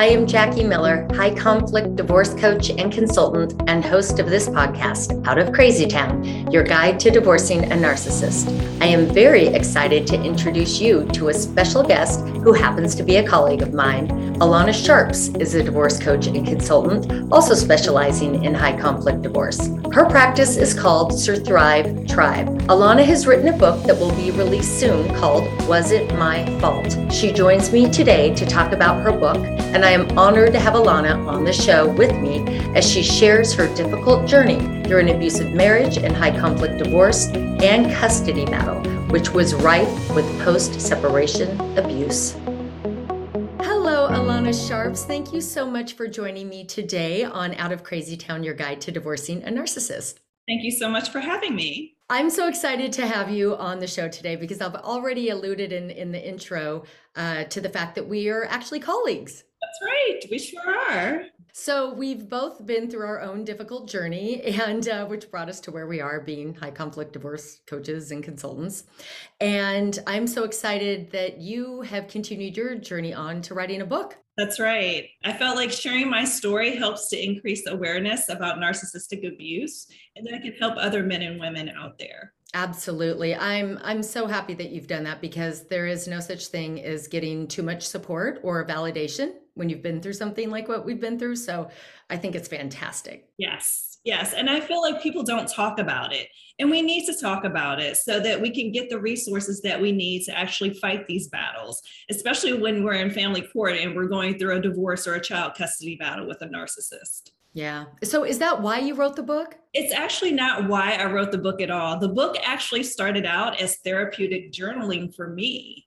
I am Jackie Miller, high conflict divorce coach and consultant, and host of this podcast, Out of Crazy Town, your guide to divorcing a narcissist. I am very excited to introduce you to a special guest who happens to be a colleague of mine. Alana Sharps is a divorce coach and consultant, also specializing in high conflict divorce. Her practice is called Sir Thrive Tribe. Alana has written a book that will be released soon called Was It My Fault? She joins me today to talk about her book and and I am honored to have Alana on the show with me as she shares her difficult journey through an abusive marriage and high conflict divorce and custody battle, which was rife with post separation abuse. Hello, Alana Sharps. Thank you so much for joining me today on Out of Crazy Town, your guide to divorcing a narcissist. Thank you so much for having me. I'm so excited to have you on the show today because I've already alluded in, in the intro uh, to the fact that we are actually colleagues. That's right. We sure are. So we've both been through our own difficult journey, and uh, which brought us to where we are, being high conflict divorce coaches and consultants. And I'm so excited that you have continued your journey on to writing a book. That's right. I felt like sharing my story helps to increase awareness about narcissistic abuse, and that I can help other men and women out there. Absolutely. I'm I'm so happy that you've done that because there is no such thing as getting too much support or validation when you've been through something like what we've been through. So I think it's fantastic. Yes. Yes. And I feel like people don't talk about it. And we need to talk about it so that we can get the resources that we need to actually fight these battles, especially when we're in family court and we're going through a divorce or a child custody battle with a narcissist. Yeah. So is that why you wrote the book? It's actually not why I wrote the book at all. The book actually started out as therapeutic journaling for me.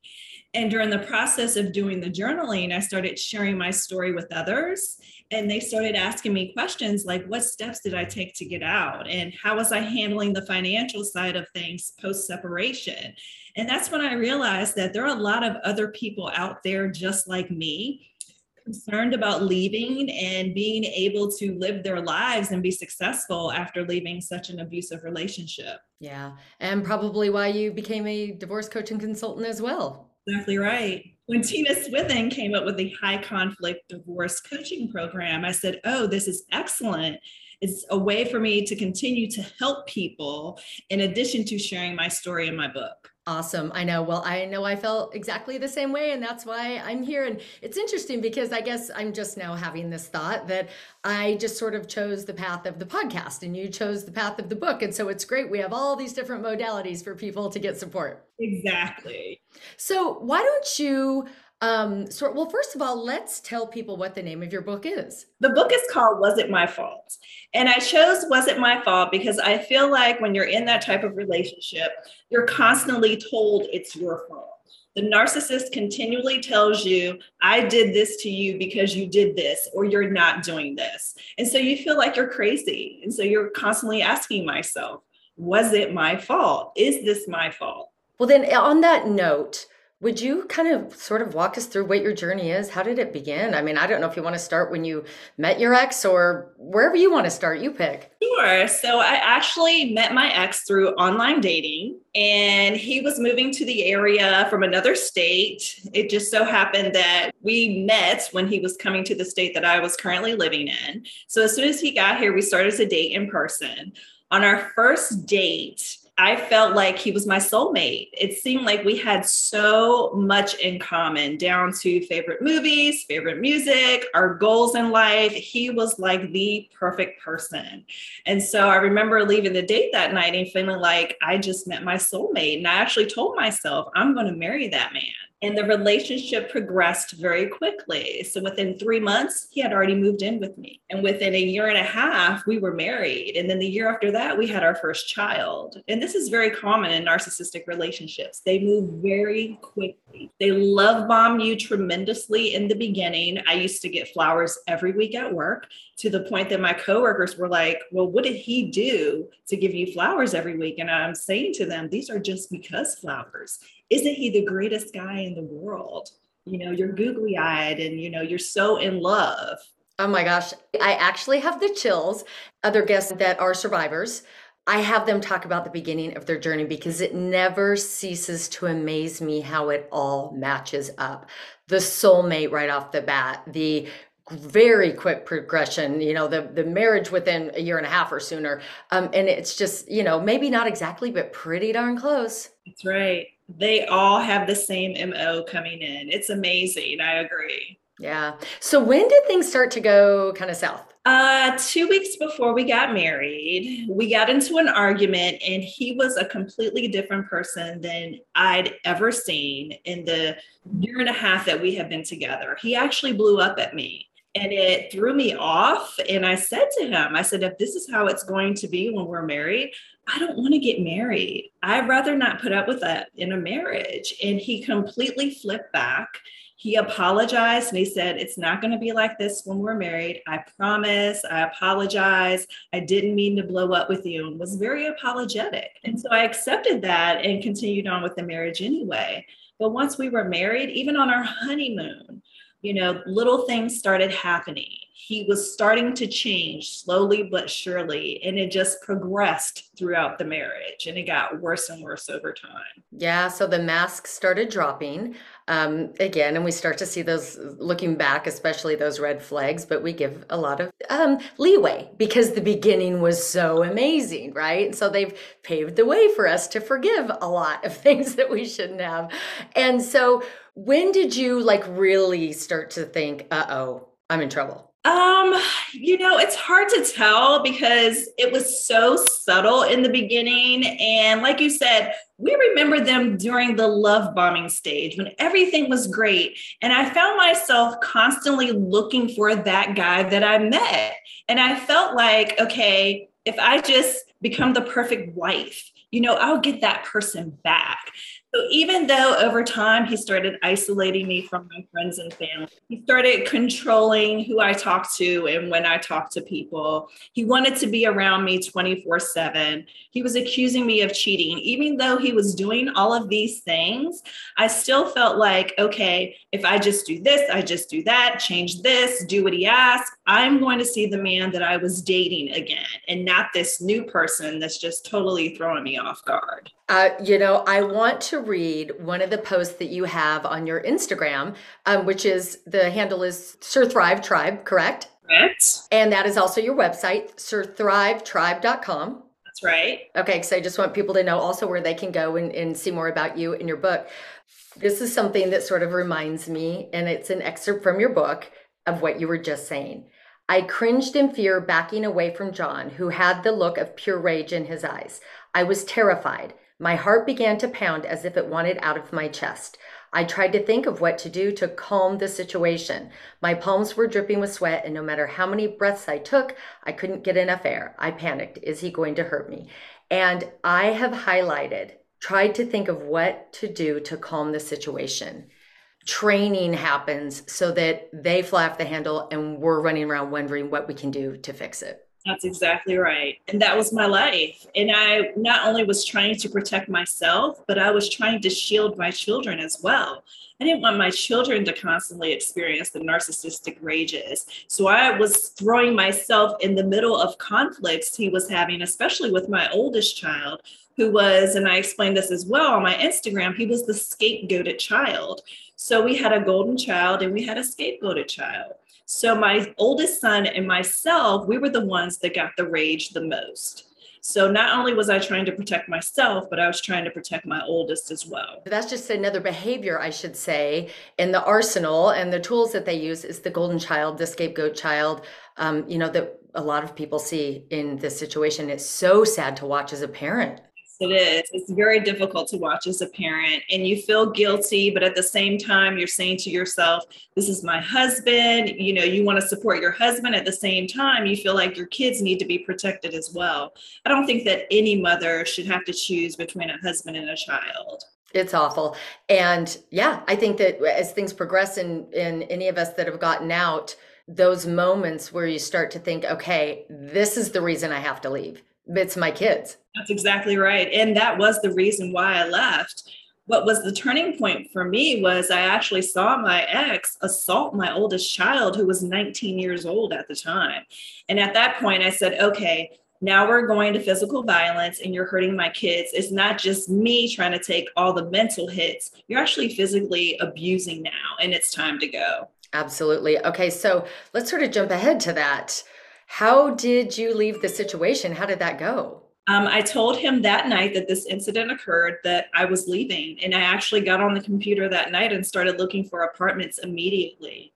And during the process of doing the journaling, I started sharing my story with others. And they started asking me questions like, what steps did I take to get out? And how was I handling the financial side of things post separation? And that's when I realized that there are a lot of other people out there just like me concerned about leaving and being able to live their lives and be successful after leaving such an abusive relationship. Yeah. And probably why you became a divorce coach and consultant as well. Exactly right. When Tina Swithin came up with the high conflict divorce coaching program, I said, Oh, this is excellent. It's a way for me to continue to help people in addition to sharing my story in my book. Awesome. I know. Well, I know I felt exactly the same way, and that's why I'm here. And it's interesting because I guess I'm just now having this thought that I just sort of chose the path of the podcast and you chose the path of the book. And so it's great. We have all these different modalities for people to get support. Exactly. So, why don't you um, so, well, first of all, let's tell people what the name of your book is. The book is called Was It My Fault? And I chose Was It My Fault because I feel like when you're in that type of relationship, you're constantly told it's your fault. The narcissist continually tells you, I did this to you because you did this, or you're not doing this. And so you feel like you're crazy. And so you're constantly asking myself, was it my fault? Is this my fault? Well, then, on that note, would you kind of sort of walk us through what your journey is? How did it begin? I mean, I don't know if you want to start when you met your ex or wherever you want to start, you pick. Sure. So I actually met my ex through online dating, and he was moving to the area from another state. It just so happened that we met when he was coming to the state that I was currently living in. So as soon as he got here, we started to date in person. On our first date, I felt like he was my soulmate. It seemed like we had so much in common, down to favorite movies, favorite music, our goals in life. He was like the perfect person. And so I remember leaving the date that night and feeling like I just met my soulmate. And I actually told myself, I'm going to marry that man. And the relationship progressed very quickly. So within three months, he had already moved in with me. And within a year and a half, we were married. And then the year after that, we had our first child. And this is very common in narcissistic relationships. They move very quickly. They love bomb you tremendously in the beginning. I used to get flowers every week at work to the point that my coworkers were like, Well, what did he do to give you flowers every week? And I'm saying to them, These are just because flowers isn't he the greatest guy in the world? You know, you're googly eyed and, you know, you're so in love. Oh my gosh. I actually have the chills. Other guests that are survivors I have them talk about the beginning of their journey because it never ceases to amaze me how it all matches up. The soulmate right off the bat, the very quick progression you know the the marriage within a year and a half or sooner um and it's just you know maybe not exactly but pretty darn close that's right they all have the same mo coming in. It's amazing. I agree. Yeah. So when did things start to go kind of south? Uh, two weeks before we got married, we got into an argument, and he was a completely different person than I'd ever seen in the year and a half that we have been together. He actually blew up at me and it threw me off. And I said to him, I said, if this is how it's going to be when we're married, I don't want to get married. I'd rather not put up with that in a marriage. And he completely flipped back. He apologized and he said, It's not going to be like this when we're married. I promise. I apologize. I didn't mean to blow up with you and was very apologetic. And so I accepted that and continued on with the marriage anyway. But once we were married, even on our honeymoon, you know, little things started happening. He was starting to change slowly but surely, and it just progressed throughout the marriage and it got worse and worse over time. Yeah. So the mask started dropping um, again, and we start to see those looking back, especially those red flags, but we give a lot of um, leeway because the beginning was so amazing, right? So they've paved the way for us to forgive a lot of things that we shouldn't have. And so when did you like really start to think, uh oh, I'm in trouble? Um, you know, it's hard to tell because it was so subtle in the beginning. And like you said, we remember them during the love bombing stage when everything was great. And I found myself constantly looking for that guy that I met. And I felt like, okay, if I just become the perfect wife, you know, I'll get that person back. So even though over time he started isolating me from my friends and family, he started controlling who I talked to and when I talked to people. He wanted to be around me 24 7. He was accusing me of cheating. Even though he was doing all of these things, I still felt like, okay, if I just do this, I just do that, change this, do what he asked, I'm going to see the man that I was dating again and not this new person that's just totally throwing me off guard. Uh, you know, I want to read one of the posts that you have on your Instagram, um, which is the handle is Sir Thrive Tribe, correct? Correct. And that is also your website, sirthrivetribe.com. That's right. Okay, so I just want people to know also where they can go and, and see more about you and your book. This is something that sort of reminds me, and it's an excerpt from your book of what you were just saying. I cringed in fear, backing away from John, who had the look of pure rage in his eyes. I was terrified. My heart began to pound as if it wanted out of my chest. I tried to think of what to do to calm the situation. My palms were dripping with sweat, and no matter how many breaths I took, I couldn't get enough air. I panicked. Is he going to hurt me? And I have highlighted, tried to think of what to do to calm the situation. Training happens so that they fly off the handle and we're running around wondering what we can do to fix it. That's exactly right. And that was my life. And I not only was trying to protect myself, but I was trying to shield my children as well. I didn't want my children to constantly experience the narcissistic rages. So I was throwing myself in the middle of conflicts he was having, especially with my oldest child, who was, and I explained this as well on my Instagram, he was the scapegoated child. So we had a golden child and we had a scapegoated child. So my oldest son and myself, we were the ones that got the rage the most. So not only was I trying to protect myself, but I was trying to protect my oldest as well. That's just another behavior, I should say, in the arsenal and the tools that they use is the golden child, the scapegoat child. Um, you know that a lot of people see in this situation. It's so sad to watch as a parent. It is. It's very difficult to watch as a parent, and you feel guilty, but at the same time, you're saying to yourself, This is my husband. You know, you want to support your husband. At the same time, you feel like your kids need to be protected as well. I don't think that any mother should have to choose between a husband and a child. It's awful. And yeah, I think that as things progress in, in any of us that have gotten out, those moments where you start to think, okay, this is the reason I have to leave it's my kids. That's exactly right. And that was the reason why I left. What was the turning point for me was I actually saw my ex assault my oldest child, who was 19 years old at the time. And at that point, I said, okay, now we're going to physical violence and you're hurting my kids. It's not just me trying to take all the mental hits. You're actually physically abusing now, and it's time to go. Absolutely. Okay, so let's sort of jump ahead to that. How did you leave the situation? How did that go? Um, I told him that night that this incident occurred, that I was leaving. And I actually got on the computer that night and started looking for apartments immediately.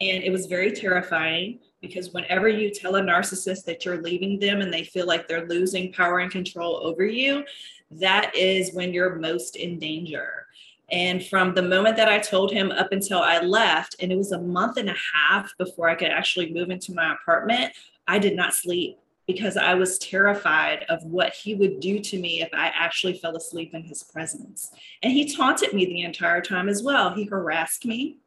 And it was very terrifying because whenever you tell a narcissist that you're leaving them and they feel like they're losing power and control over you, that is when you're most in danger. And from the moment that I told him up until I left, and it was a month and a half before I could actually move into my apartment, I did not sleep because I was terrified of what he would do to me if I actually fell asleep in his presence. And he taunted me the entire time as well. He harassed me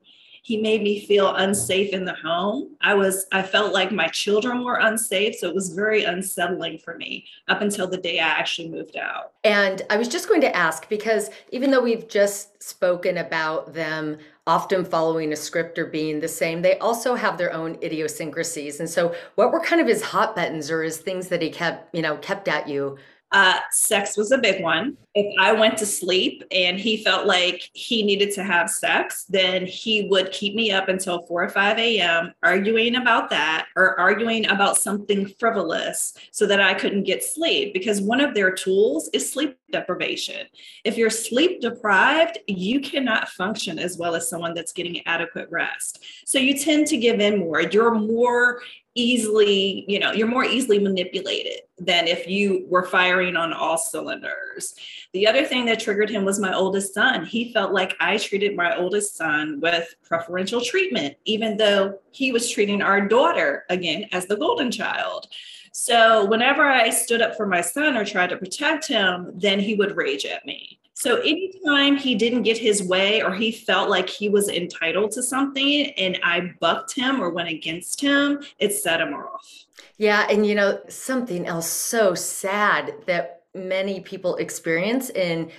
he made me feel unsafe in the home i was i felt like my children were unsafe so it was very unsettling for me up until the day i actually moved out and i was just going to ask because even though we've just spoken about them often following a script or being the same they also have their own idiosyncrasies. And so what were kind of his hot buttons or his things that he kept you know kept at you uh, sex was a big one. If I went to sleep and he felt like he needed to have sex, then he would keep me up until 4 or 5 a.m. arguing about that or arguing about something frivolous so that I couldn't get sleep. Because one of their tools is sleep deprivation. If you're sleep deprived, you cannot function as well as someone that's getting adequate rest. So you tend to give in more. You're more easily, you know, you're more easily manipulated than if you were firing on all cylinders. The other thing that triggered him was my oldest son. He felt like I treated my oldest son with preferential treatment, even though he was treating our daughter again as the golden child. So whenever I stood up for my son or tried to protect him, then he would rage at me. So anytime he didn't get his way or he felt like he was entitled to something and I bucked him or went against him, it set him off. Yeah. And you know, something else so sad that many people experience in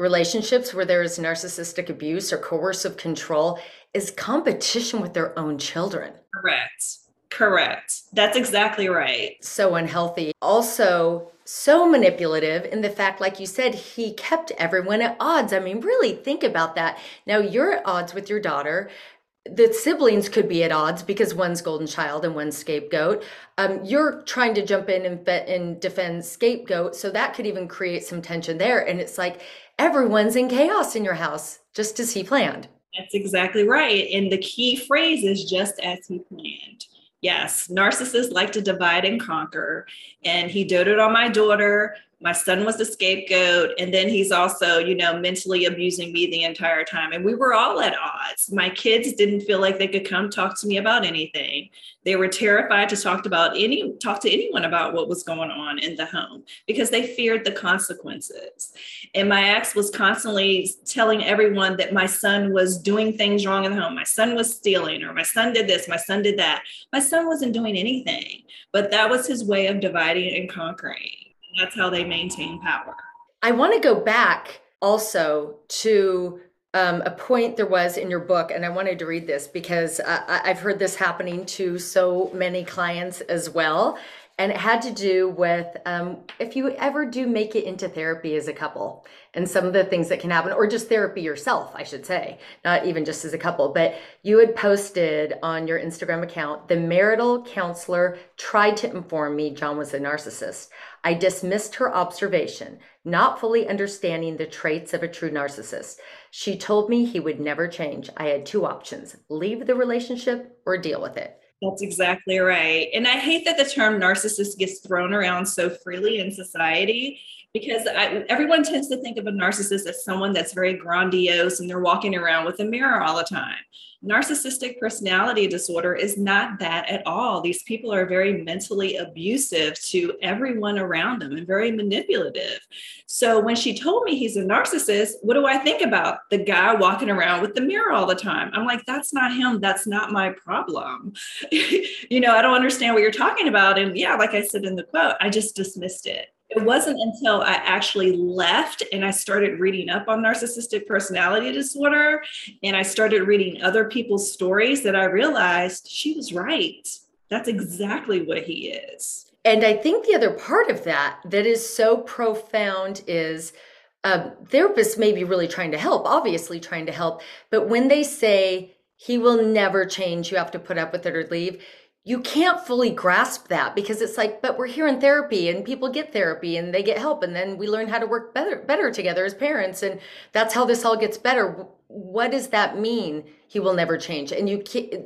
relationships where there is narcissistic abuse or coercive control is competition with their own children. Correct. Correct. That's exactly right. So unhealthy. Also, so manipulative in the fact, like you said, he kept everyone at odds. I mean, really think about that. Now you're at odds with your daughter. The siblings could be at odds because one's golden child and one's scapegoat. Um, you're trying to jump in and, be- and defend scapegoat, so that could even create some tension there. And it's like everyone's in chaos in your house, just as he planned. That's exactly right. And the key phrase is just as he planned. Yes, narcissists like to divide and conquer. And he doted on my daughter my son was the scapegoat and then he's also you know mentally abusing me the entire time. And we were all at odds. My kids didn't feel like they could come talk to me about anything. They were terrified to talk about any talk to anyone about what was going on in the home because they feared the consequences. And my ex was constantly telling everyone that my son was doing things wrong in the home. My son was stealing or my son did this my son did that. My son wasn't doing anything but that was his way of dividing and conquering that's how they maintain power. I want to go back also to um, a point there was in your book, and I wanted to read this because I, I've heard this happening to so many clients as well. And it had to do with um, if you ever do make it into therapy as a couple and some of the things that can happen, or just therapy yourself, I should say, not even just as a couple. But you had posted on your Instagram account the marital counselor tried to inform me John was a narcissist. I dismissed her observation, not fully understanding the traits of a true narcissist. She told me he would never change. I had two options leave the relationship or deal with it. That's exactly right. And I hate that the term narcissist gets thrown around so freely in society because I, everyone tends to think of a narcissist as someone that's very grandiose and they're walking around with a mirror all the time. Narcissistic personality disorder is not that at all. These people are very mentally abusive to everyone around them and very manipulative. So when she told me he's a narcissist, what do I think about? The guy walking around with the mirror all the time. I'm like, that's not him. That's not my problem. you know, I don't understand what you're talking about. And yeah, like I said in the quote, I just dismissed it it wasn't until I actually left and I started reading up on narcissistic personality disorder and I started reading other people's stories that I realized she was right. That's exactly what he is. And I think the other part of that that is so profound is um, therapists may be really trying to help, obviously trying to help, but when they say he will never change, you have to put up with it or leave, you can't fully grasp that because it's like, but we're here in therapy and people get therapy and they get help and then we learn how to work better better together as parents and that's how this all gets better. What does that mean? He will never change. And you can't,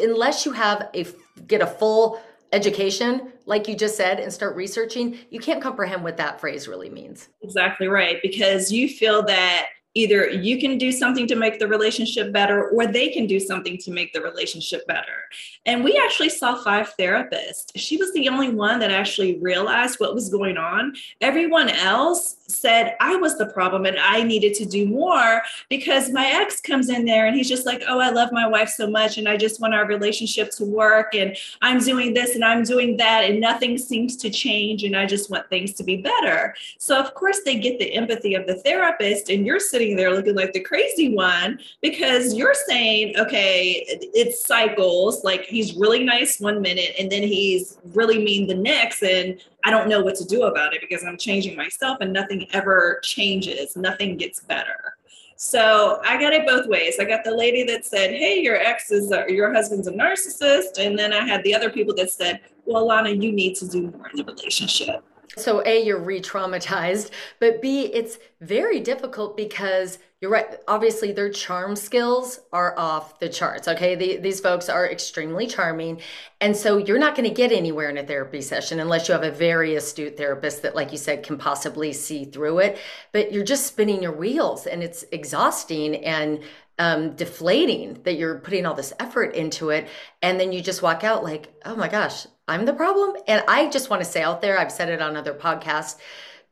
unless you have a get a full education, like you just said, and start researching, you can't comprehend what that phrase really means. Exactly right. Because you feel that either you can do something to make the relationship better or they can do something to make the relationship better. And we actually saw five therapists. She was the only one that actually realized what was going on. Everyone else said I was the problem and I needed to do more because my ex comes in there and he's just like, Oh, I love my wife so much and I just want our relationship to work and I'm doing this and I'm doing that and nothing seems to change and I just want things to be better. So, of course, they get the empathy of the therapist and you're sitting there looking like the crazy one because you're saying, Okay, it cycles like he's really nice one minute and then he's really mean the next. And I don't know what to do about it because I'm changing myself and nothing ever changes, nothing gets better. So I got it both ways. I got the lady that said, Hey, your ex is, a, your husband's a narcissist. And then I had the other people that said, Well, Lana, you need to do more in the relationship. So, A, you're re traumatized, but B, it's very difficult because you're right. Obviously, their charm skills are off the charts. Okay. The, these folks are extremely charming. And so you're not going to get anywhere in a therapy session unless you have a very astute therapist that, like you said, can possibly see through it. But you're just spinning your wheels and it's exhausting and um, deflating that you're putting all this effort into it. And then you just walk out like, oh my gosh, I'm the problem. And I just want to say out there, I've said it on other podcasts,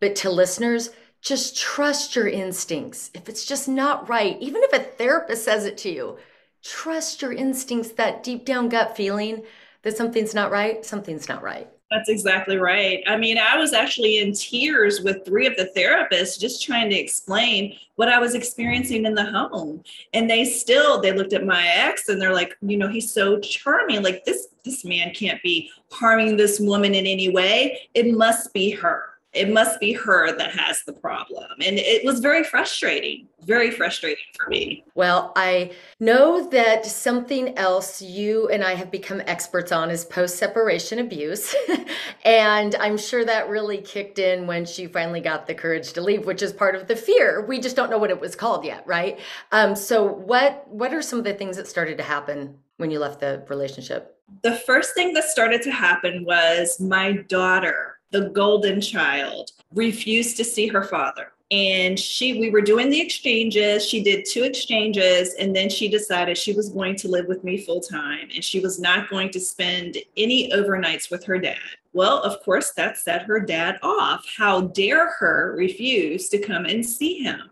but to listeners, just trust your instincts. If it's just not right, even if a therapist says it to you, trust your instincts, that deep down gut feeling that something's not right, something's not right. That's exactly right. I mean, I was actually in tears with three of the therapists just trying to explain what I was experiencing in the home. And they still they looked at my ex and they're like, you know, he's so charming. Like this this man can't be harming this woman in any way. It must be her it must be her that has the problem. And it was very frustrating, very frustrating for me. Well, I know that something else you and I have become experts on is post separation abuse. and I'm sure that really kicked in when she finally got the courage to leave, which is part of the fear. We just don't know what it was called yet, right? Um, so what what are some of the things that started to happen when you left the relationship? The first thing that started to happen was my daughter the golden child, refused to see her father. And she, we were doing the exchanges. She did two exchanges, and then she decided she was going to live with me full time and she was not going to spend any overnights with her dad. Well, of course, that set her dad off. How dare her refuse to come and see him?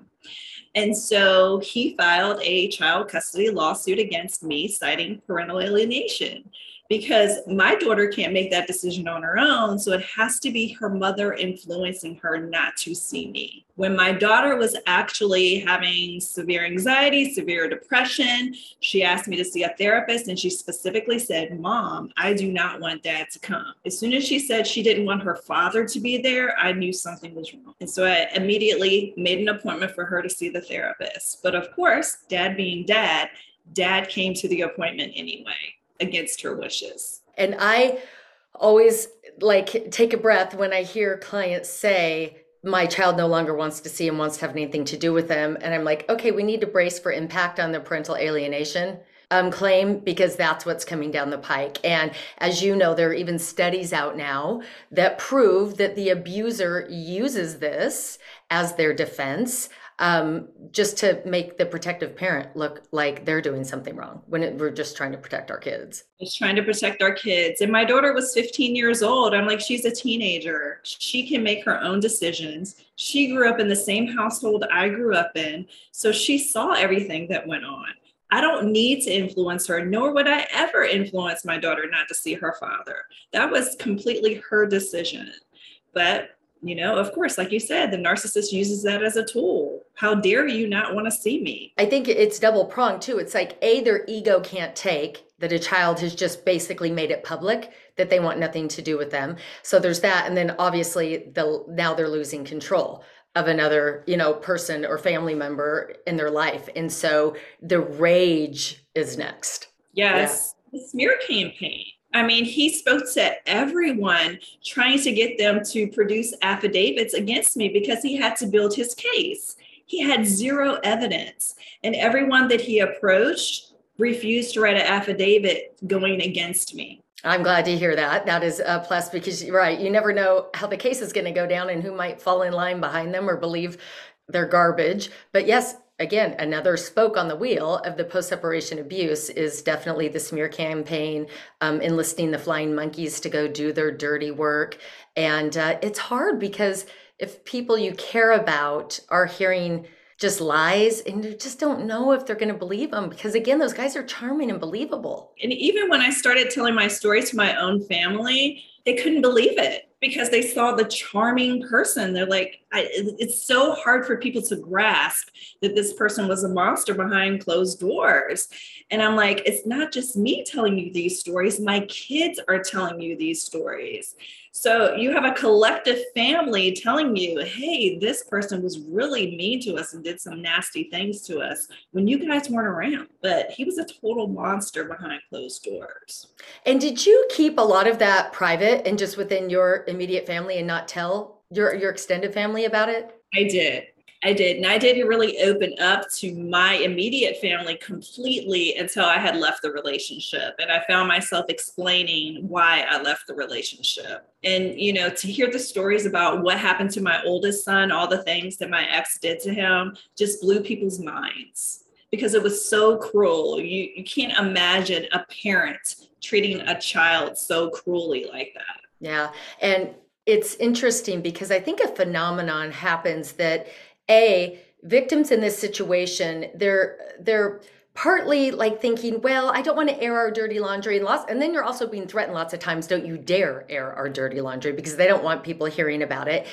And so he filed a child custody lawsuit against me, citing parental alienation because my daughter can't make that decision on her own. So it has to be her mother influencing her not to see me. When my daughter was actually having severe anxiety, severe depression, she asked me to see a therapist and she specifically said, Mom, I do not want dad to come. As soon as she said she didn't want her father to be there, I knew something was wrong. And so I immediately made an appointment for her to see the therapist. But of course, dad being dad, dad came to the appointment anyway against her wishes. And I always like take a breath when I hear clients say, my child no longer wants to see him, wants to have anything to do with them. And I'm like, okay, we need to brace for impact on the parental alienation um, claim because that's what's coming down the pike. And as you know, there are even studies out now that prove that the abuser uses this as their defense um, just to make the protective parent look like they're doing something wrong when it, we're just trying to protect our kids. Just trying to protect our kids. And my daughter was 15 years old. I'm like, she's a teenager. She can make her own decisions. She grew up in the same household I grew up in. So she saw everything that went on. I don't need to influence her, nor would I ever influence my daughter not to see her father. That was completely her decision. But you know, of course, like you said, the narcissist uses that as a tool. How dare you not want to see me? I think it's double pronged too. It's like, A, their ego can't take that a child has just basically made it public that they want nothing to do with them. So there's that. And then obviously the now they're losing control of another, you know, person or family member in their life. And so the rage is next. Yes. Yeah. The smear campaign. I mean, he spoke to everyone trying to get them to produce affidavits against me because he had to build his case. He had zero evidence. And everyone that he approached refused to write an affidavit going against me. I'm glad to hear that. That is a plus because you're right. You never know how the case is going to go down and who might fall in line behind them or believe they're garbage. But yes, again, another spoke on the wheel of the post separation abuse is definitely the smear campaign, um, enlisting the flying monkeys to go do their dirty work. And uh, it's hard because if people you care about are hearing, just lies and you just don't know if they're going to believe them because again those guys are charming and believable and even when i started telling my story to my own family they couldn't believe it because they saw the charming person they're like I, it's so hard for people to grasp that this person was a monster behind closed doors and i'm like it's not just me telling you these stories my kids are telling you these stories so you have a collective family telling you, hey, this person was really mean to us and did some nasty things to us when you guys weren't around. But he was a total monster behind closed doors. And did you keep a lot of that private and just within your immediate family and not tell your your extended family about it? I did. I did. And I didn't really open up to my immediate family completely until I had left the relationship. And I found myself explaining why I left the relationship. And, you know, to hear the stories about what happened to my oldest son, all the things that my ex did to him, just blew people's minds because it was so cruel. You, you can't imagine a parent treating a child so cruelly like that. Yeah. And it's interesting because I think a phenomenon happens that a victims in this situation they're they're partly like thinking well i don't want to air our dirty laundry and lots and then you're also being threatened lots of times don't you dare air our dirty laundry because they don't want people hearing about it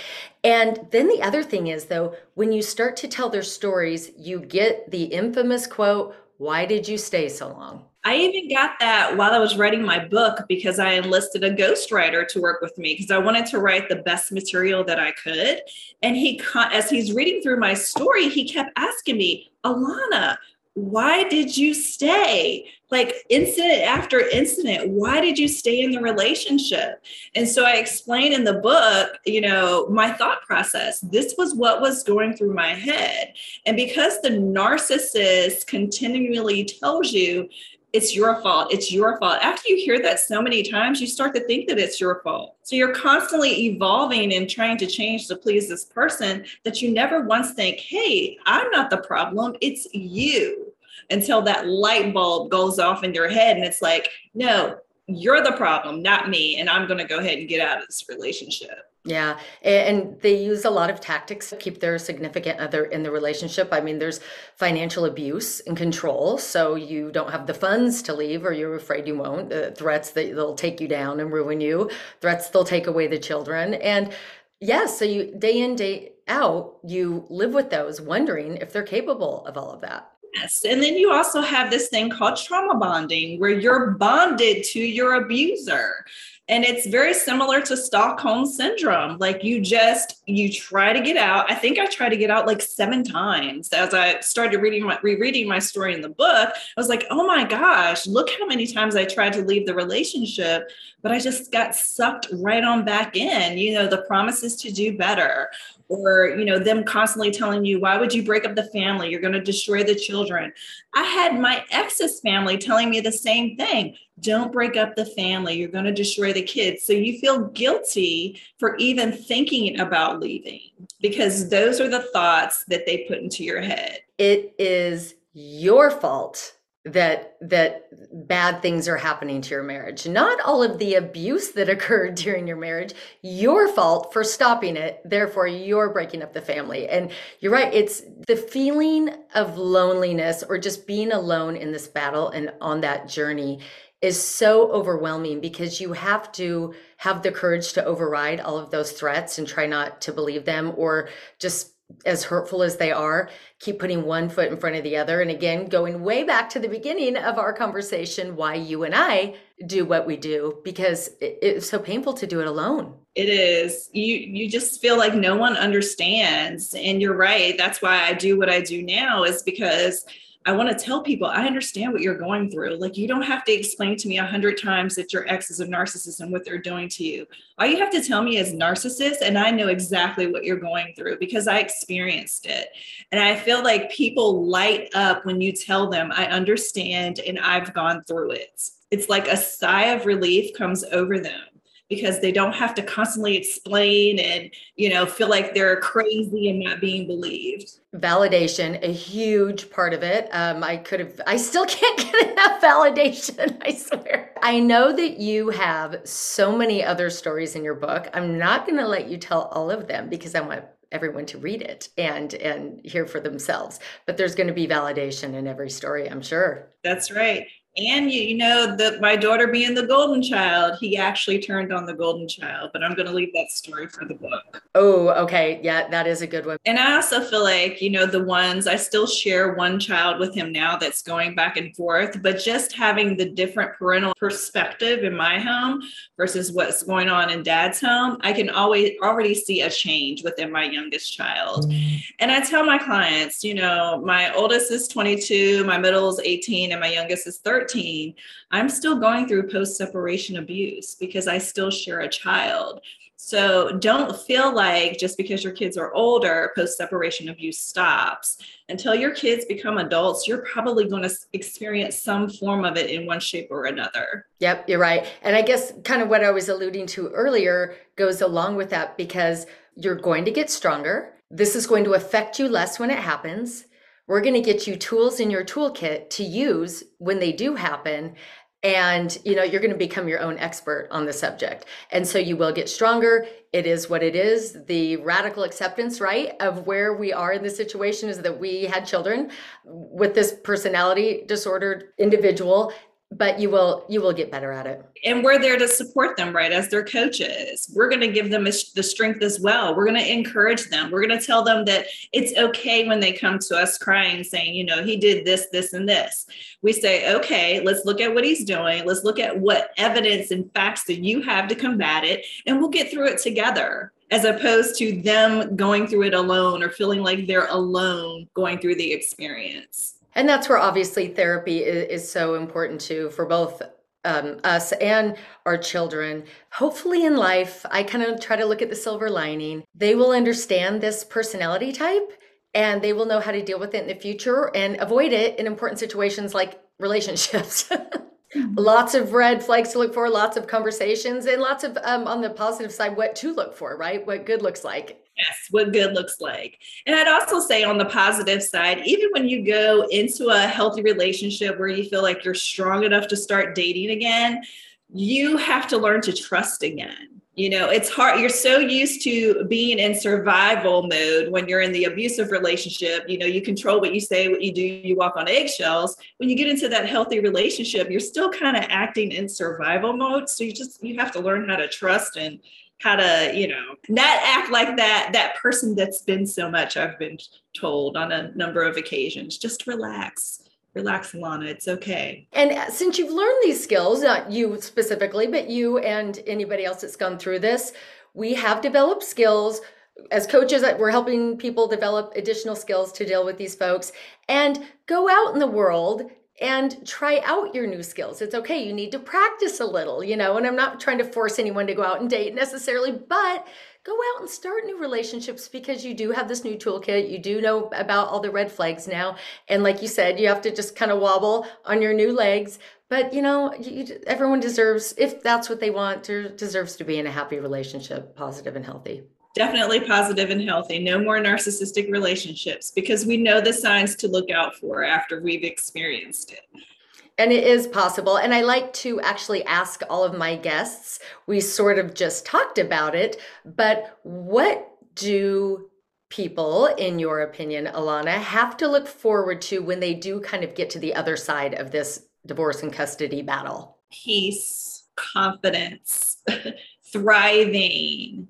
and then the other thing is though when you start to tell their stories you get the infamous quote why did you stay so long I even got that while I was writing my book because I enlisted a ghostwriter to work with me because I wanted to write the best material that I could. And he, as he's reading through my story, he kept asking me, Alana, why did you stay? Like incident after incident, why did you stay in the relationship? And so I explained in the book, you know, my thought process. This was what was going through my head. And because the narcissist continually tells you, it's your fault. It's your fault. After you hear that so many times, you start to think that it's your fault. So you're constantly evolving and trying to change to please this person that you never once think, hey, I'm not the problem. It's you. Until that light bulb goes off in your head and it's like, no, you're the problem, not me. And I'm going to go ahead and get out of this relationship. Yeah, and they use a lot of tactics to keep their significant other in the relationship. I mean, there's financial abuse and control, so you don't have the funds to leave, or you're afraid you won't. Uh, threats that they'll take you down and ruin you. Threats they'll take away the children, and yes, yeah, so you day in day out you live with those, wondering if they're capable of all of that. Yes. And then you also have this thing called trauma bonding, where you're bonded to your abuser. And it's very similar to Stockholm syndrome. Like you just you try to get out. I think I tried to get out like seven times as I started reading my rereading my story in the book. I was like, oh my gosh, look how many times I tried to leave the relationship, but I just got sucked right on back in. You know, the promises to do better, or you know them constantly telling you why would you break up the family? You're going to destroy the children. I had my ex's family telling me the same thing. Don't break up the family. You're going to destroy the kids. So you feel guilty for even thinking about leaving because those are the thoughts that they put into your head. It is your fault that that bad things are happening to your marriage. Not all of the abuse that occurred during your marriage your fault for stopping it therefore you're breaking up the family. And you're right it's the feeling of loneliness or just being alone in this battle and on that journey is so overwhelming because you have to have the courage to override all of those threats and try not to believe them or just as hurtful as they are, keep putting one foot in front of the other. And again, going way back to the beginning of our conversation, why you and I do what we do, because it's so painful to do it alone. It is. You you just feel like no one understands. And you're right. That's why I do what I do now, is because I want to tell people, I understand what you're going through. Like, you don't have to explain to me a hundred times that your ex is a narcissist and what they're doing to you. All you have to tell me is narcissist, and I know exactly what you're going through because I experienced it. And I feel like people light up when you tell them, I understand and I've gone through it. It's like a sigh of relief comes over them because they don't have to constantly explain and you know feel like they're crazy and not being believed. Validation a huge part of it. Um, i could have i still can't get enough validation i swear. I know that you have so many other stories in your book. I'm not going to let you tell all of them because i want everyone to read it and and hear for themselves. But there's going to be validation in every story i'm sure. That's right and you, you know that my daughter being the golden child he actually turned on the golden child but i'm going to leave that story for the book. Oh okay. Yeah that is a good one. And i also feel like you know the ones i still share one child with him now that's going back and forth but just having the different parental perspective in my home versus what's going on in dad's home i can always already see a change within my youngest child. Mm. and i tell my clients you know my oldest is 22 my middle is 18 and my youngest is 13 13, I'm still going through post separation abuse because I still share a child. So don't feel like just because your kids are older, post separation abuse stops. Until your kids become adults, you're probably going to experience some form of it in one shape or another. Yep, you're right. And I guess kind of what I was alluding to earlier goes along with that because you're going to get stronger. This is going to affect you less when it happens. We're going to get you tools in your toolkit to use when they do happen. And you know you're going to become your own expert on the subject. And so you will get stronger. It is what it is. The radical acceptance right of where we are in this situation is that we had children with this personality disordered individual but you will you will get better at it. And we're there to support them right as their coaches. We're going to give them the strength as well. We're going to encourage them. We're going to tell them that it's okay when they come to us crying saying you know he did this this and this. We say okay let's look at what he's doing. Let's look at what evidence and facts that you have to combat it and we'll get through it together. As opposed to them going through it alone or feeling like they're alone going through the experience and that's where obviously therapy is, is so important too for both um, us and our children. Hopefully, in life, I kind of try to look at the silver lining. They will understand this personality type and they will know how to deal with it in the future and avoid it in important situations like relationships. Mm-hmm. lots of red flags to look for, lots of conversations, and lots of um, on the positive side, what to look for, right? What good looks like. Yes, what good looks like. And I'd also say on the positive side, even when you go into a healthy relationship where you feel like you're strong enough to start dating again, you have to learn to trust again. You know it's hard you're so used to being in survival mode when you're in the abusive relationship. You know you control what you say what you do you walk on eggshells. When you get into that healthy relationship you're still kind of acting in survival mode. So you just you have to learn how to trust and how to you know not act like that that person that's been so much i've been told on a number of occasions just relax relax, Alana. It's okay. And uh, since you've learned these skills, not you specifically, but you and anybody else that's gone through this, we have developed skills as coaches we're helping people develop additional skills to deal with these folks and go out in the world and try out your new skills. It's okay. You need to practice a little, you know, and I'm not trying to force anyone to go out and date necessarily, but go out and start new relationships because you do have this new toolkit. You do know about all the red flags now. And like you said, you have to just kind of wobble on your new legs. But you know, you, everyone deserves, if that's what they want, deserves to be in a happy relationship, positive and healthy. Definitely positive and healthy. No more narcissistic relationships because we know the signs to look out for after we've experienced it. And it is possible. And I like to actually ask all of my guests, we sort of just talked about it, but what do people, in your opinion, Alana, have to look forward to when they do kind of get to the other side of this divorce and custody battle? Peace, confidence, thriving,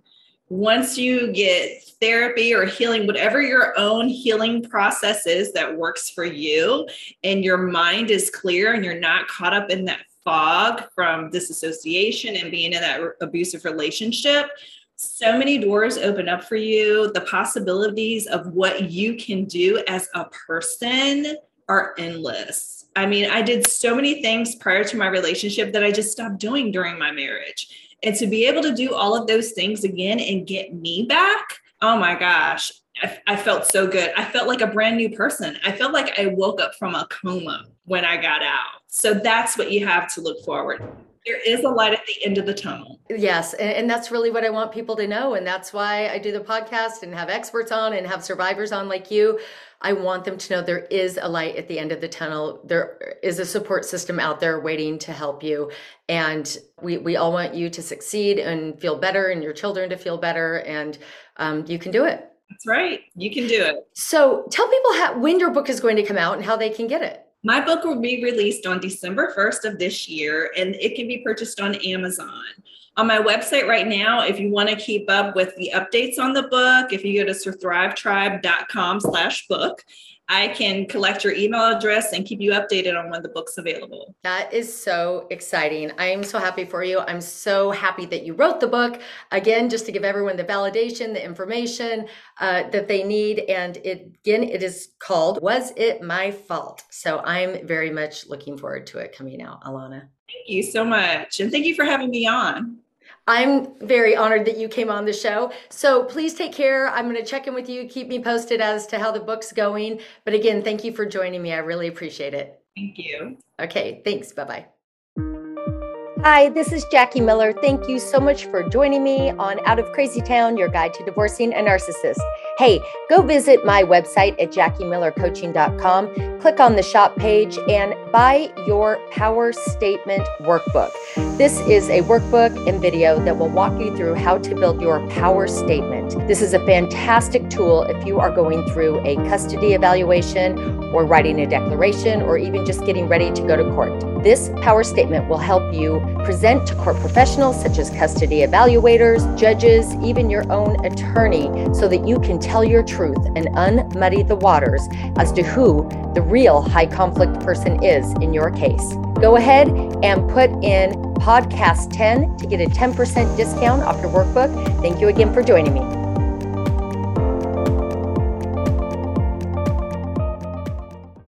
once you get therapy or healing, whatever your own healing process is that works for you, and your mind is clear and you're not caught up in that fog from disassociation and being in that abusive relationship, so many doors open up for you. The possibilities of what you can do as a person are endless. I mean, I did so many things prior to my relationship that I just stopped doing during my marriage. And to be able to do all of those things again and get me back, oh my gosh, I, I, felt so good. I felt like a brand new person. I felt like I woke up from a coma when I got out. So that's what you have to look forward. There is a light at the end of the tunnel. Yes. And, and that's really what I want people to know. And that's why I do the podcast and have experts on and have survivors on like you I want them to know there is a light at the end of the tunnel. There is a support system out there waiting to help you. And we, we all want you to succeed and feel better and your children to feel better. And um, you can do it. That's right. You can do it. So tell people how, when your book is going to come out and how they can get it. My book will be released on December 1st of this year, and it can be purchased on Amazon. On my website right now if you want to keep up with the updates on the book if you go to thrivetribe.com slash book i can collect your email address and keep you updated on when the book's available. That is so exciting. I am so happy for you. I'm so happy that you wrote the book. Again just to give everyone the validation the information uh, that they need and it again it is called was it my fault? So i'm very much looking forward to it coming out alana. Thank you so much. And thank you for having me on. I'm very honored that you came on the show. So please take care. I'm going to check in with you, keep me posted as to how the book's going. But again, thank you for joining me. I really appreciate it. Thank you. Okay, thanks. Bye bye. Hi, this is Jackie Miller. Thank you so much for joining me on Out of Crazy Town, your guide to divorcing a narcissist. Hey, go visit my website at jackiemillercoaching.com, click on the shop page, and buy your Power Statement Workbook. This is a workbook and video that will walk you through how to build your Power Statement. This is a fantastic tool if you are going through a custody evaluation or writing a declaration or even just getting ready to go to court. This Power Statement will help you present to court professionals such as custody evaluators, judges, even your own attorney, so that you can tell your truth and unmuddy the waters as to who the real high conflict person is in your case. Go ahead and put in podcast 10 to get a 10% discount off your workbook. Thank you again for joining me.